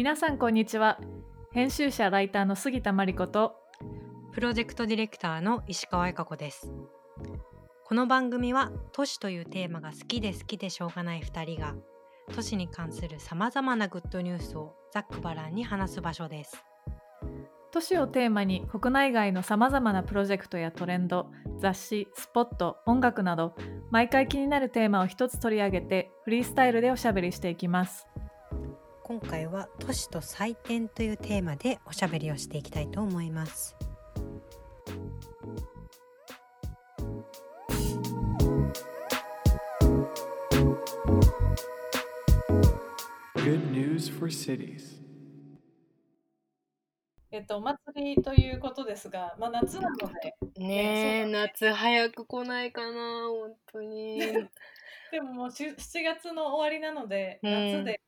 皆さんこんにちは。編集者ライターの杉田真理子とプロジェクトディレクターの石川恵香子です。この番組は都市というテーマが好きで好きでしょうがない2人が都市に関するさまざまなグッドニュースをざっくばらんに話す場所です。都市をテーマに国内外のさまざまなプロジェクトやトレンド雑誌スポット音楽など毎回気になるテーマを一つ取り上げてフリースタイルでおしゃべりしていきます今回は都市と採点というテーマでおしゃべりをしていきたいと思いますえっと、お祭りということですが、まあ、夏なので。ねえ、夏早く来ないかな、本当に。でももう7月の終わりなので、夏で、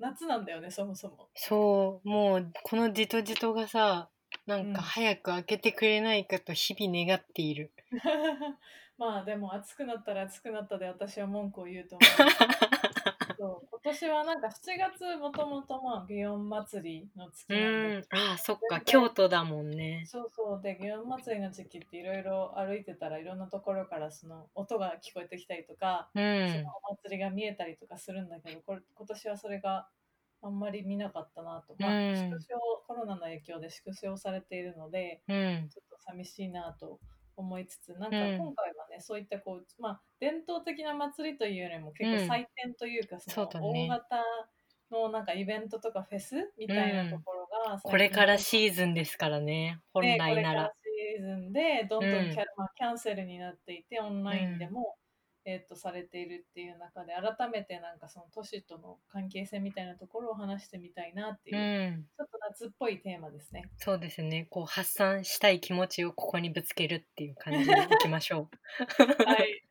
夏なんだよね、そもそも。そう、もうこのじとじとがさ、なんか早く開けてくれないかと日々願っている。まあでも暑くなったら暑くなったで私は文句を言うと思う。そう今年はなんか7月もともとまあ祇園祭りの月なんでああそっか。京都だもんね。そうそう。で祇園祭りの時期っていろいろ歩いてたらいろんなところからその音が聞こえてきたりとか、うん、そのお祭りが見えたりとかするんだけどこれ今年はそれがあんまり見なかったなと、まあ、縮小コロナの影響で縮小されているので、うん、ちょっと寂しいなと思いつつなんか今回はね、うん、そういったこう、まあ、伝統的な祭りというよりも結構祭典というか、うん、その大型のなんかイベントとかフェスみたいなところが、うん、これからシーズンですからね本来なら。これからシーズンでどんどんキャ,、まあ、キャンセルになっていてオンラインでも、えー、とされているっていう中で改めてなんかその都市との関係性みたいなところを話してみたいなっていう、うん、ちょっと夏っぽいテーマですね。そうですね。こう発散したい気持ちをここにぶつけるっていう感じで いきましょう。はい、はい、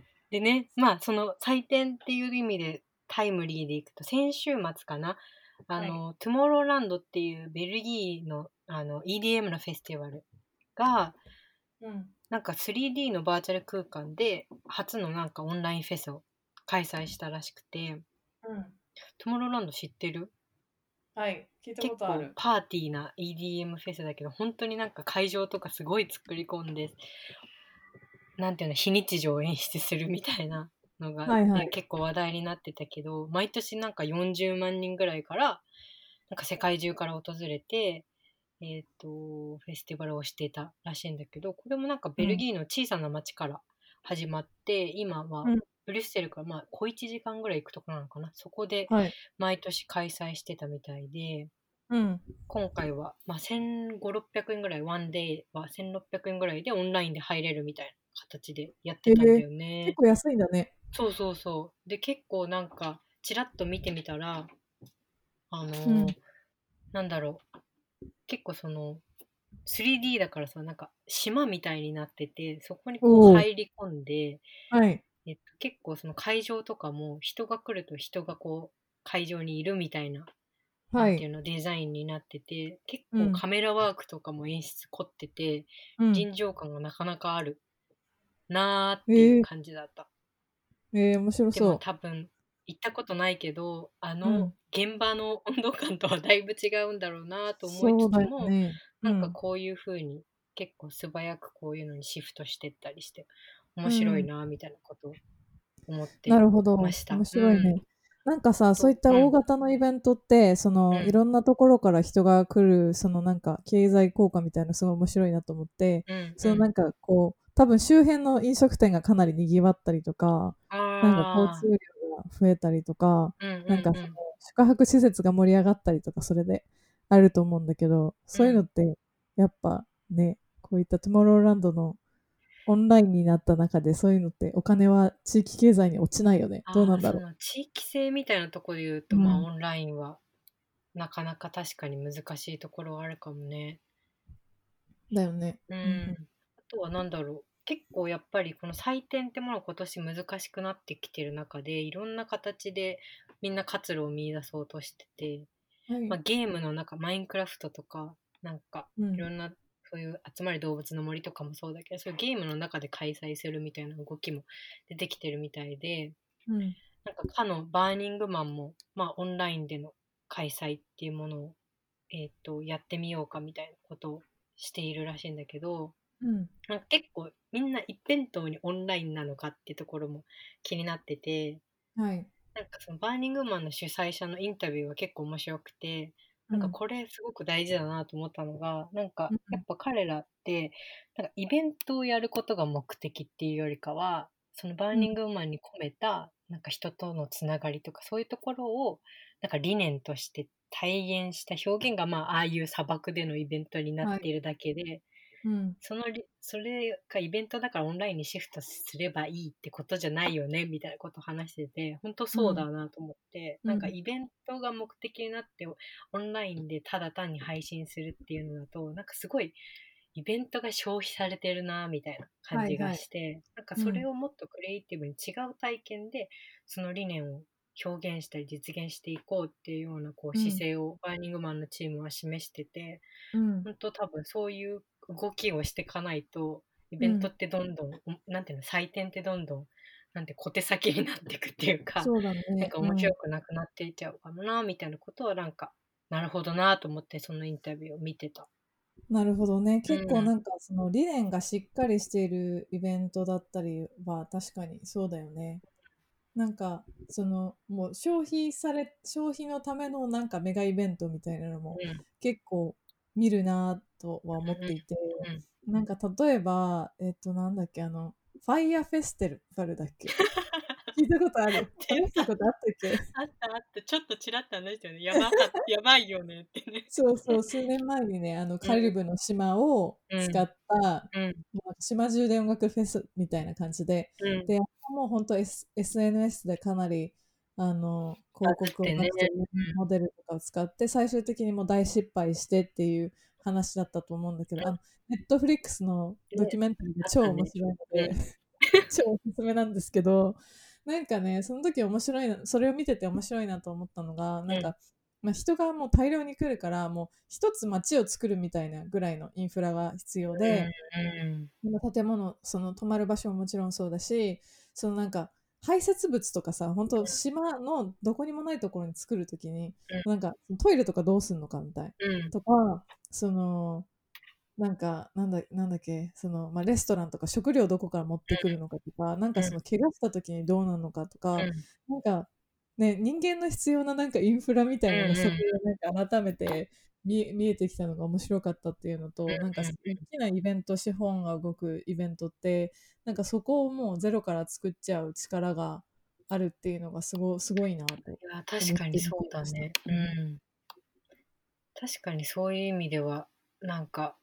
でねまあその祭典っていう意味でタイムリーでいくと先週末かな。あの、はい、トゥモローランドっていうベルギーのあの EDM のフェスティバルが、うん、なんか 3D のバーチャル空間で初のなんかオンラインフェスを開催したらしくて、うん、トゥモローランド知ってる？はい聞いたことある。パーティーな EDM フェスだけど本当になんか会場とかすごい作り込んでなんていうの非日常を演出するみたいなのが、ねはいはい、結構話題になってたけど毎年なんか40万人ぐらいからなんか世界中から訪れてえっ、ー、と、フェスティバルをしていたらしいんだけど、これもなんかベルギーの小さな町から始まって、うん、今はブリュッセルからまあ小1時間ぐらい行くとこなのかな。そこで毎年開催してたみたいで、うん、今回は、まあ、1500、600円ぐらい、ワンデーは1600円ぐらいでオンラインで入れるみたいな形でやってたんだよね。えー、結構安いんだね。そうそうそう。で、結構なんか、ちらっと見てみたら、あのーうん、なんだろう、結構その 3D だからさなんか島みたいになっててそこにこう入り込んで、はい。えっと、結構その会場とかも人が来ると人がこう会場にいるみたいな,、はい、なんていうのデザインになってて結構カメラワークとかも演出凝ってて、うん、臨場感がなかなかあるなーっていう感じだった。えー、えー、面白そう。でも多分行ったことないけどあの現場の温度感とはだいぶ違うんだろうなと思いつつも、ね。うん、なんかこういうふうに結構素早くこういうのにシフトしてったりして面白いなみたいなことを思ってました。なるほど。面白いね、うん。なんかさそういった大型のイベントって、うん、その、いろんなところから人が来るそのなんか経済効果みたいなすごい面白いなと思って、うん、そのなんかこう多分周辺の飲食店がかなりにぎわったりとかなんか交通量増えたりとか、なんかその宿泊施設が盛り上がったりとかそれであると思うんだけどそういうのってやっぱねこういったトゥモローランドのオンラインになった中でそういうのってお金は地域経済に落ちないよね。どうなんだろう。地域性みたいなところで言うと、うん、まあオンラインはなかなか確かに難しいところはあるかもね。だよね。うん、あとは何だろう結構やっぱりこの採点ってもの今年難しくなってきてる中でいろんな形でみんな活路を見出そうとしてて、はい、まあ、ゲームの中マインクラフトとかなんかいろんな、そういう集まり動物の森とかもそうだけどそういうゲームの中で開催するみたいな動きも出てきてるみたいで、うん、なんかかのバーニングマンも、まあ、オンラインでの開催っていうものを、えーと、やってみようかみたいなことをしているらしいんだけど、うん、なんか結構みんな一辺倒にオンラインなのかっていうところも気になってて、はい、なんかそのバーニングマンの主催者のインタビューは結構面白くてなんかこれすごく大事だなと思ったのが、なんかやっぱ彼らってなんかイベントをやることが目的っていうよりかはそのバーニングマンに込めたなんか人とのつながりとかそういうところをなんか理念として体現した表現がまあああいう砂漠でのイベントになっているだけで、はいうん、そのそれがイベントだからオンラインにシフトすればいいってことじゃないよねみたいなことを話してて本当そうだなと思って、うん、なんかイベントが目的になってオンラインでただ単に配信するっていうのだとなんかすごいイベントが消費されてるなみたいな感じがして、はいはい、なんかそれをもっとクリエイティブに違う体験で、その理念を表現したり実現していこうっていうようなこう姿勢をバーニングマンのチームは示してて、うん、本当多分そういう動きをしていかないとイベントってどんどん、うん、なんていうの採点ってどんどんなんて小手先になっていくっていうかそうだ、ね、なんか面白くなくなっていっちゃうかもな、みたいなことはなんかなるほどなと思ってそのインタビューを見てた。なるほどね。結構なんかその理念がしっかりしているイベントだったりは確かにそうだよね。なんかそのもう消費され消費のためのなんかメガイベントみたいなのも結構見るなとは思っていて、なんか例えばえっとなんだっけあのファイヤーフェスティバルだっけ？聞いたことある。話したことあったっけ？あったあった。ちょっとちらっと話したよね。やばかやばいよねってね。そうそう、数年前にね、あのカリブの島を使った、うん、島中で音楽フェスみたいな感じで、うん、で、もう本当、S、SNS でかなりあの広告を出してるモデルとかを使って、最終的にも大失敗してっていう話だったと思うんだけど、あのネットフリックスのドキュメンタリーが超面白いので、超おすすめなんですけど、なんかね、その時面白いな、それを見てて面白いなと思ったのが、なんか、まあ、人がもう大量に来るから、もう一つ街を作るみたいなぐらいのインフラが必要で、うん、建物、その泊まる場所ももちろんそうだし、そのなんか、排泄物とかさ、本当島のどこにもないところに作るときに、うん、なんかトイレとかどうすんのかみたい、うん、とか、その、なんか、なんだ、なんだっけ、その、まあ、レストランとか食料どこから持ってくるのかとか、なんかその、怪我した時にどうなるのかとか、うん、なんか、ね、人間の必要ななんかインフラみたいなのが、そこでなんか改めて見見えてきたのが面白かったっていうのと、なんか、大きなイベント、資本が動くイベントって、なんかそこをもうゼロから作っちゃう力があるっていうのがすごすごいなと。いや、確かにそうだね。うん。確かにそういう意味では、なんか、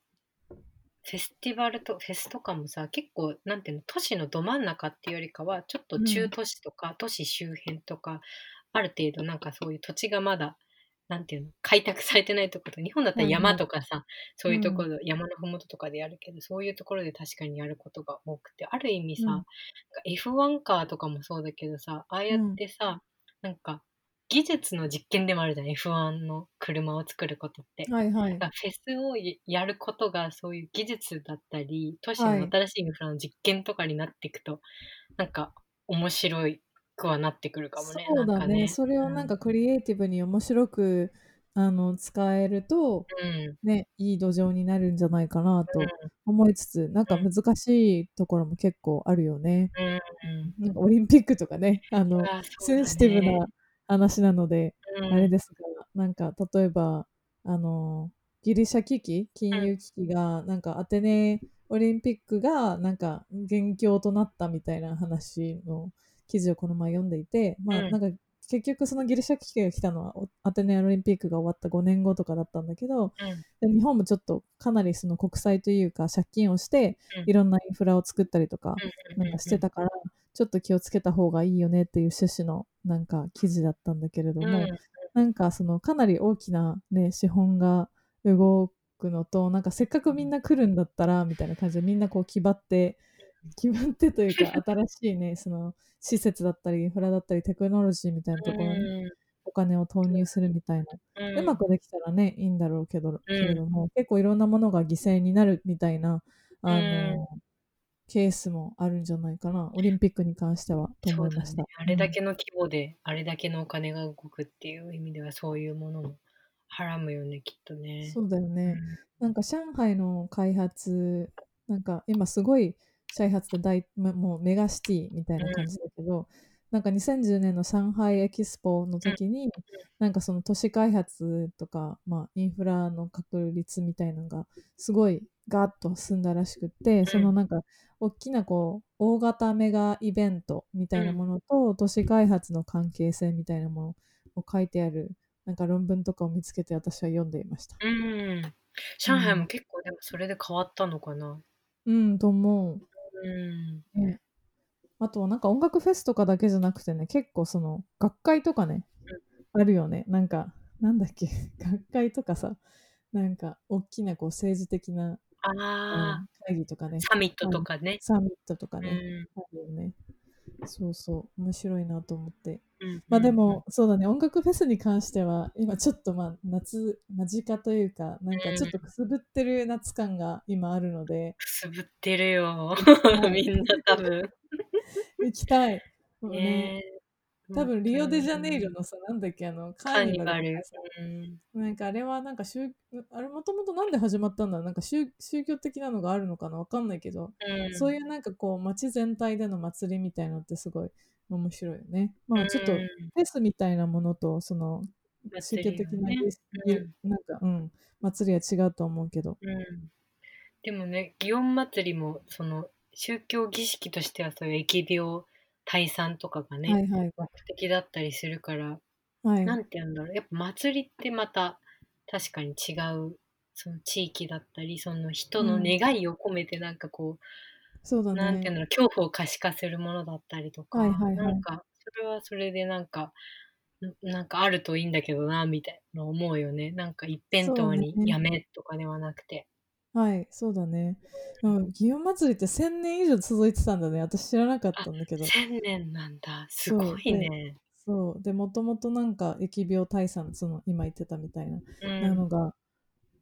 フェスティバルと、フェスとかもさ、結構、なんていうの、都市のど真ん中っていうよりかは、ちょっと中都市とか、都市周辺とか、ある程度なんかそういう土地がまだ、なんていうの、開拓されてないところと、日本だったら山とかさ、そういうところ、山のふもととかでやるけど、そういうところで確かにやることが多くて、ある意味さ、F1 カーとかもそうだけどさ、ああやってさ、なんか、技術の実験でもあるじゃん F1 の車を作ることって。はいはい、フェスをやることがそういう技術だったり都市の新しいインフラの実験とかになっていくと、はい、なんか面白いくはなってくるかもね。そうだね、ね、それをなんかクリエイティブに面白く、うん、あの使えると、うん、ね、いい土壌になるんじゃないかなと思いつつ、うん、なん。か難しいところも結構あるよね。うん、オリンピックとかねあの、センシティブな話なので、うん、あれですが、なんか例えば、あの、ギリシャ危機、金融危機が、なんかアテネオリンピックがなんか元凶となったみたいな話の記事をこの前読んでいて、まあなんか結局そのギリシャ危機が来たのはアテネオリンピックが終わった5年後とかだったんだけど、うん、日本もちょっとかなりその国債というか借金をしていろんなインフラを作ったりとかなんかしてたから、ちょっと気をつけた方がいいよねっていう趣旨のなんか記事だったんだけれども、うん、なんかそのかなり大きな、ね、資本が動くのとなんかせっかくみんな来るんだったらみたいな感じでみんなこう気張って決まってというか新しいねその施設だったりインフラだったりテクノロジーみたいなところにお金を投入するみたいな、うまくできたらねいいんだろうけど、けれども結構いろんなものが犠牲になるみたいなあの、ケースもあるんじゃないかな。オリンピックに関してはと思いました、ね、あれだけの規模で、あれだけのお金が動くっていう意味ではそういうものもはらむよねきっとね。そうだよね、うん、なんか上海の開発なんか今すごい開発で大もうメガシティみたいな感じだけど、うん、なんか2010年の上海エキスポの時に、うん、なんかその都市開発とか、まあ、インフラの確率みたいなのがすごいガーッと進んだらしくて、そのなんか大きなこう大型メガイベントみたいなものと、都市開発の関係性みたいなものを書いてあるなんか論文とかを見つけて私は読んでいました。うん。上海も結構でもそれで変わったのかな。うん、と思う。うん。ね、あとはなんか音楽フェスとかだけじゃなくてね、結構その学会とかね、うん、あるよね。なんか、なんだっけ、学会とかさ、なんか大きなこう政治的なあ、会議とかね。サミットとかね。サミットとかね。うん、あるよね。そうそう、面白いなと思って。うんうん、まあでも、そうだね、音楽フェスに関しては、今ちょっとまあ夏間近というか、なんかちょっとくすぶってる夏感が今あるので。くすぶってるよ、みんな多分。行きたい。ね、多分リオデジャネイロのさ、なんだっけ、あの、カーニバル。うん、なんかあれはなんか宗、あれもともとなんで始まったんだなんか宗宗教的なのがあるのかな？わかんないけど、うん、そういうなんかこう、街全体での祭りみたいのってすごい面白いよね。まあちょっと、フェスみたいなものと、その、宗教的な、ね、なんか、うん、祭りは違うと思うけど。うん、でもね、祇園祭りも、その、宗教儀式としてはそういう疫病、退散とかがね、はいはい、目的だったりするから、はい、なんて言うんだろう。やっぱ祭りってまた確かに違うその地域だったりその人の願いを込めてなんかこう、うん、そうだね、なんていうんだろう恐怖を可視化するものだったりとか、はいはいはい、なんかそれはそれでなんかなんかあるといいんだけどなみたいな思うよね。なんか一辺倒にやめとかではなくて。はい、そうだね。うん、祇園祭りって1000年以上続いてたんだね。私知らなかったんだけど。1000年なんだ。すごいね。そう。で、もともとなんか疫病退散、その今言ってたみたいな、うん、なのが、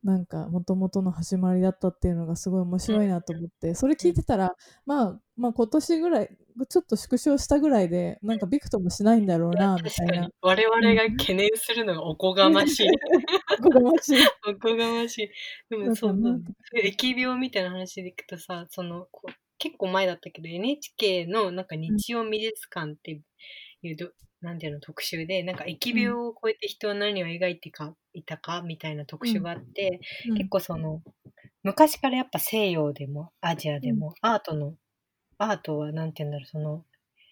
なんかもともとの始まりだったっていうのがすごい面白いなと思って、それ聞いてたら、まあ、まあ今年ぐらい、ちょっと縮小したぐらいで、なんかびくともしないんだろうな、みたいな。我々が懸念するのがおこがましい。おこがましい。おこがましい。でもそう、疫病みたいな話でいくとさ、その、結構前だったけど、NHK のなんか日曜美術館っていうど、なんていうの特集で、なんか疫病を超えて人は何を描いてか、いたかみたいな特集があって、うん、結構その、昔からやっぱ西洋でもアジアでも、アートのアートは何て言うんだろう、その、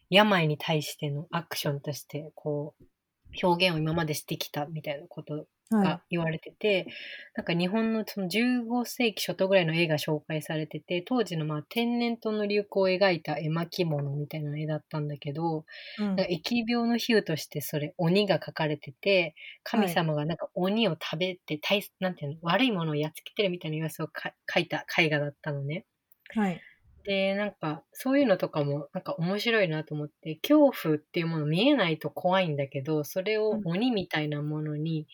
病に対してのアクションとして、こう、表現を今までしてきたみたいなことが言われてて、はい、なんか日本のその15世紀初頭ぐらいの絵が紹介されてて、当時のまあ天然痘の流行を描いた絵巻物みたいな絵だったんだけど、うん、疫病の比喩としてそれ鬼が描かれてて、神様がなんか鬼を食べて、はい、なんていうの、悪いものをやっつけてるみたいな様子を描いた絵画だったのね。はい。で、なんか、そういうのとかも、なんか面白いなと思って、恐怖っていうもの見えないと怖いんだけど、それを鬼みたいなものに、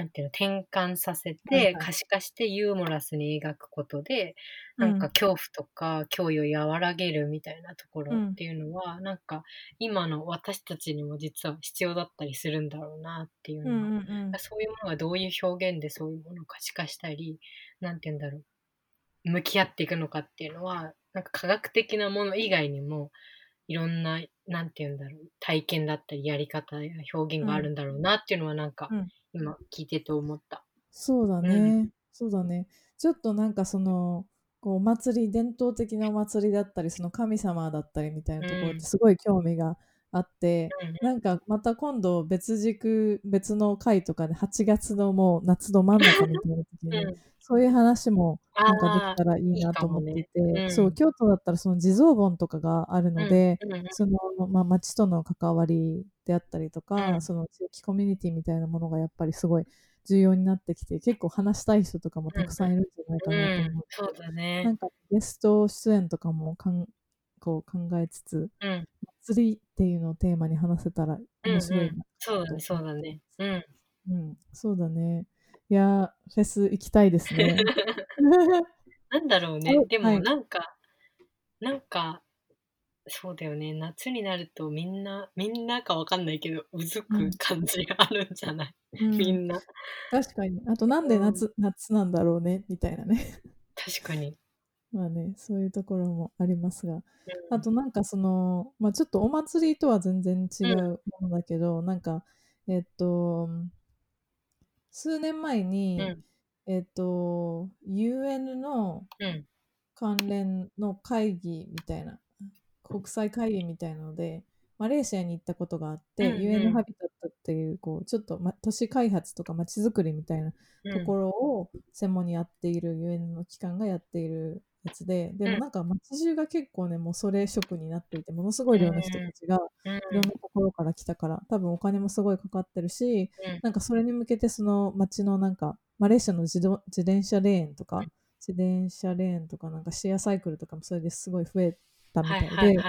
なんていうの、転換させて、可視化してユーモラスに描くことで、なんか恐怖とか脅威を和らげるみたいなところっていうのは、なんか今の私たちにも実は必要だったりするんだろうなっていうのは、そういうものがどういう表現でそういうものを可視化したり、なんて言うんだろう、向き合っていくのかっていうのは、なんか科学的なもの以外にも、いろんな、なんて言うんだろう、体験だったり、やり方や表現があるんだろうなっていうのは、なんか、今聞いてて思った。そうだね、うん、そうだね。ちょっとなんかその、こうお祭り伝統的なお祭りだったりその神様だったりみたいなところってすごい興味があって、うん、なんかまた今度別軸別の回とかで8月のもう夏の真ん中みたいな時に、うん、そういう話もなんかできたらいいなと思っていて、ね。うん、そう京都だったらその地蔵盆とかがあるので、うん、その、まあ、町との関わりであったりとか、その地域コミュニティみたいなものがやっぱりすごい重要になってきて結構話したい人とかもたくさんいるんじゃないかなと思って、そうだね、なんかゲスト出演とかもかんこう考えつつ、うん、祭りっていうのをテーマに話せたら面白いな、うんうん、そうだねそうだね。うん、うん、そうだねいやフェス行きたいですね。なんだろうね。でもなんか、はい、なんか、そうだよね。夏になるとみんな、みんなかわかんないけど、うずく感じがあるんじゃない、うん、みんな。確かに。あとなんで夏、うん、夏なんだろうね、みたいなね。確かに。まあね、そういうところもありますが。うん、あとなんかその、まあちょっとお祭りとは全然違うものだけど、なんか、えっと、数年前に、えっと、UN の関連の会議みたいな、国際会議みたいなので、マレーシアに行ったことがあって、うんうん、UN ハビタットっていう、こう、ちょっと、ま、都市開発とか街づくりみたいなところを専門にやっている UN の機関がやっているやつで、でもなんか街中が結構ね、もうそれ職になっていて、ものすごい量の人たちがいろんなところから来たから、多分お金もすごいかかってるし、なんかそれに向けてその街のなんか、マレーシアの自動自転車レーンとか、自転車レーンとかなんかシェアサイクルとかもそれですごい増えたみたいで、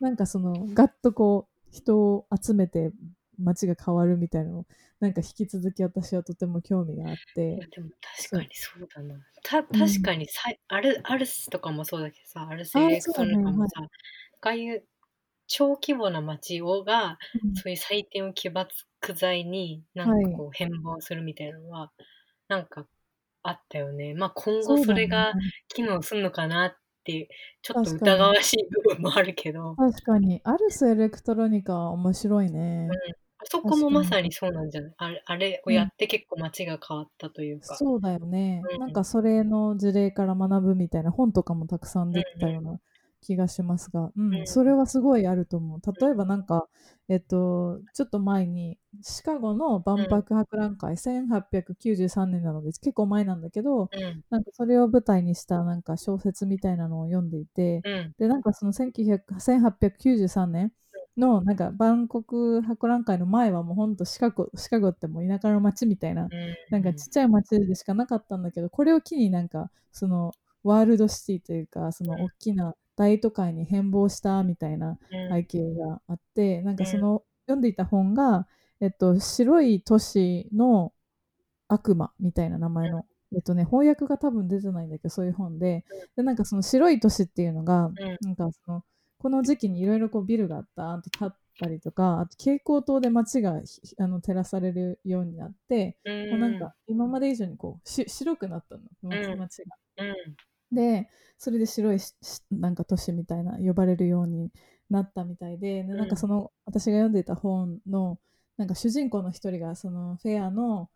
なんかそのガッとこう人を集めて街が変わるみたいなのをなんか引き続き私はとても興味があって。でも確かにそうだな。た確かにさ、うん、アルスとかもそうだけどさアルスエレクトロニカもさ、ね、ああい。う小規模な街をが、うん、そういう採点を起爆剤になんかこう変貌するみたいなのは、はい、なんかあったよね。まあ今後それが機能するのかなってちょっと疑わしい部分もあるけど。確かに。アルスエレクトロニカは面白いね、うんそこもまさにそうなんじゃない？あれあれをやって結構街が変わったというか。そうだよね、うん、なんかそれの事例から学ぶみたいな本とかもたくさん出てたような気がしますが、うん、うん、それはすごいあると思う。例えばなんか、えっと、ちょっと前にシカゴの万博博覧会、うん、1893年なので結構前なんだけど、うん、なんかそれを舞台にしたなんか小説みたいなのを読んでいて、でなんかその1893年のなんかバンコク博覧会の前はもうほんとシカゴシカゴってもう田舎の町みたいな、なんかちっちゃい町でしかなかったんだけどこれを機になんかそのワールドシティというかその大きな大都会に変貌したみたいな背景があって、なんかその読んでいた本が、えっと、白い都市の悪魔みたいな名前の、えっとね、翻訳が多分出てないんだけどそういう本で。でなんかその白い都市っていうのが、なんかそのこの時期にいろいろこうビルがあったと立ったりとかあと蛍光灯で街があの照らされるようになって、うん、もうなんか今まで以上にこうし白くなったの街街が。うん。でそれで白いなんか都市みたいな呼ばれるようになったみたいででなんかその、私が読んでいた本のなんか主人公の一人がそのフェアの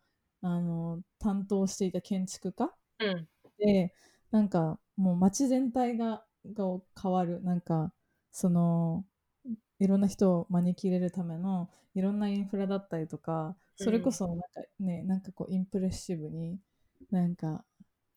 あの担当していた建築家、うん、でなんかもう街全体がが変わる。なんかそのいろんな人を招き入れるためのいろんなインフラだったりとかそれこそなんかね、うん、なんかこうインプレッシブになんか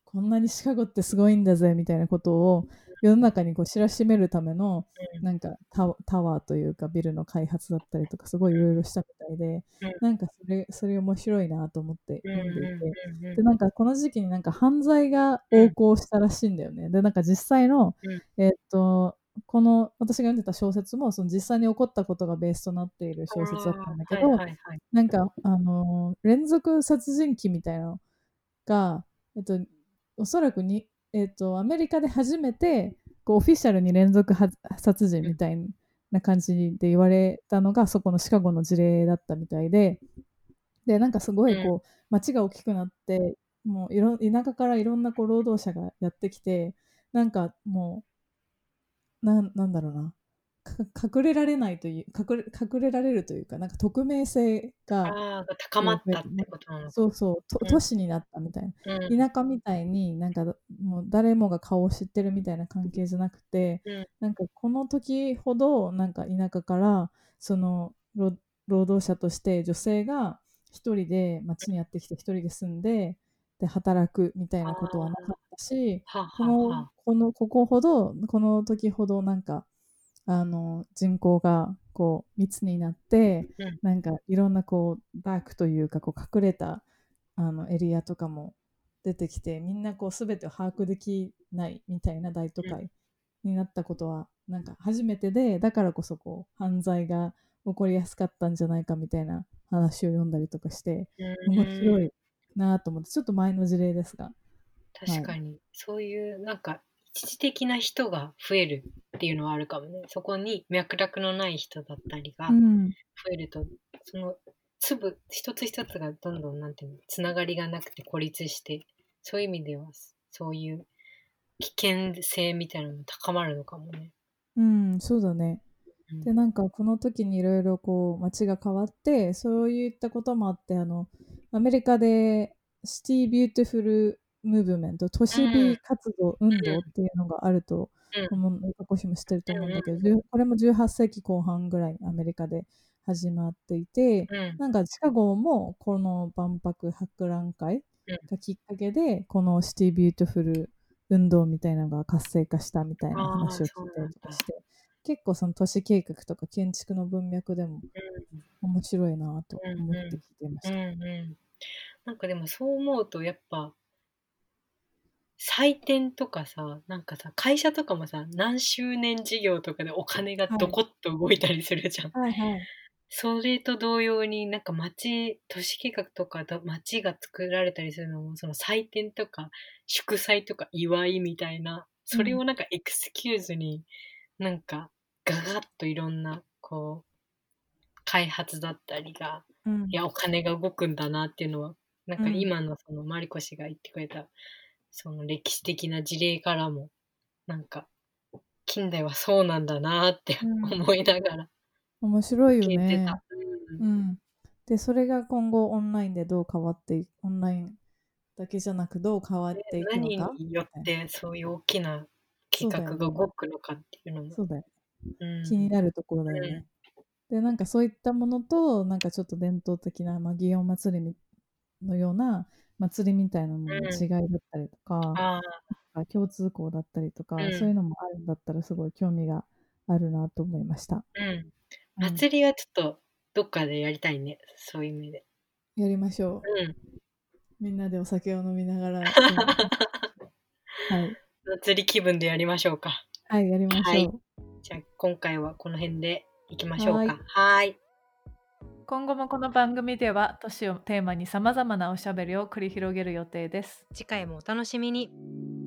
こんなにシカゴってすごいんだぜみたいなことを世の中にこう知らしめるためのなんかタワーというかビルの開発だったりとかすごいいろいろしたみたいでなんかそれそれ面白いなと思って読んでいて。でなんかこの時期になんか犯罪が横行したらしいんだよね。でなんか実際のえっとこの私が読んでた小説もその実際に起こったことがベースとなっている小説だったんだけど、はいはいはい、なんか、あのー、連続殺人鬼みたいなのが、えっと、おそらくに、えっと、アメリカで初めてこうオフィシャルに連続殺人みたいな感じで言われたのがそこのシカゴの事例だったみたいででなんかすごいこう、街が大きくなってもういろ田舎からいろんなこう労働者がやってきてなんかもうななんだろうな。隠れられないという隠れ隠れられるというかなんか匿名性が高まったってことなのそうそうと、都市になったみたいな、うん、田舎みたいになんかもう誰もが顔を知ってるみたいな関係じゃなくて、うん、なんかこの時ほどなんか田舎からその労働者として女性が一人で町にやってきて一人で住んでで働くみたいなことはなかったしこのこのここほどこの時ほどなんかあの人口がこう密になって、うん、なんかいろんなこうダークというかこう隠れたあのエリアとかも出てきてみんなこう全てを把握できないみたいな大都会になったことはなんか初めてでだからこそこう犯罪が起こりやすかったんじゃないかみたいな話を読んだりとかして面白いなと思ってちょっと前の事例ですが確かに、はい、そういうなんか一時的な人が増えるっていうのはあるかもね。そこに脈絡のない人だったりが増えると、うん、その粒一つ一つがどんどんなんていうのつながりがなくて孤立してそういう意味ではそういう危険性みたいなのも高まるのかもね。うん、そうだね。うん、で、なんかこの時にいろいろこう街が変わって、そういったこともあって、あの、アメリカで City Beautiful Movement、都市美活動、運動っていうのがあると、思う、うコシも知ってると思うんだけど、これも18世紀後半ぐらいにアメリカで始まっていて、うん、なんかシカゴもこの万博博覧会がきっかけで、この City Beautiful 運動みたいなのが活性化したみたいな話を聞いたりとかして、結構その都市計画とか建築の文脈でも面白いなと思って聞いてました。なんかでもそう思うとやっぱ祭典とかさ、なんかさ、会社とかもさ、何周年事業とかでお金がどこっと動いたりするじゃん。はいはい。それと同様になんか町、都市計画とか町が作られたりするのも、その祭典とか祝祭とか祝いみたいな、それをなんかエクスキューズになんかガガッといろんなこう開発だったりが、うん、いやお金が動くんだなっていうのはなんか今のそのマリコ氏が言ってくれた、その歴史的な事例からもなんか近代はそうなんだなって思いながら面白いよね。うん。で、それが今後オンラインでどう変わっていオンラインだけじゃなくどう変わっていくのか？何によってそういう大きな企画が動くのかっていうのも。そうだよ。うん、気になるところだよね。うん、で、なんかそういったものと、なんかちょっと伝統的な、まあ、祇園祭りのような祭りみたいなものの違いだったりとか、うん、共通項だったりとか、そういうのもあるんだったらすごい興味があるなと思いました。うん祭りはちょっとどっかでやりたいね、そういう意味で。やりましょう。うん。みんなでお酒を飲みながら。はい。祭り気分でやりましょうか。はい、やりましょう。はい、じゃあ今回はこの辺でいきましょうか。はい。今後もこの番組では都市をテーマにさまざまなおしゃべりを繰り広げる予定です。次回もお楽しみに。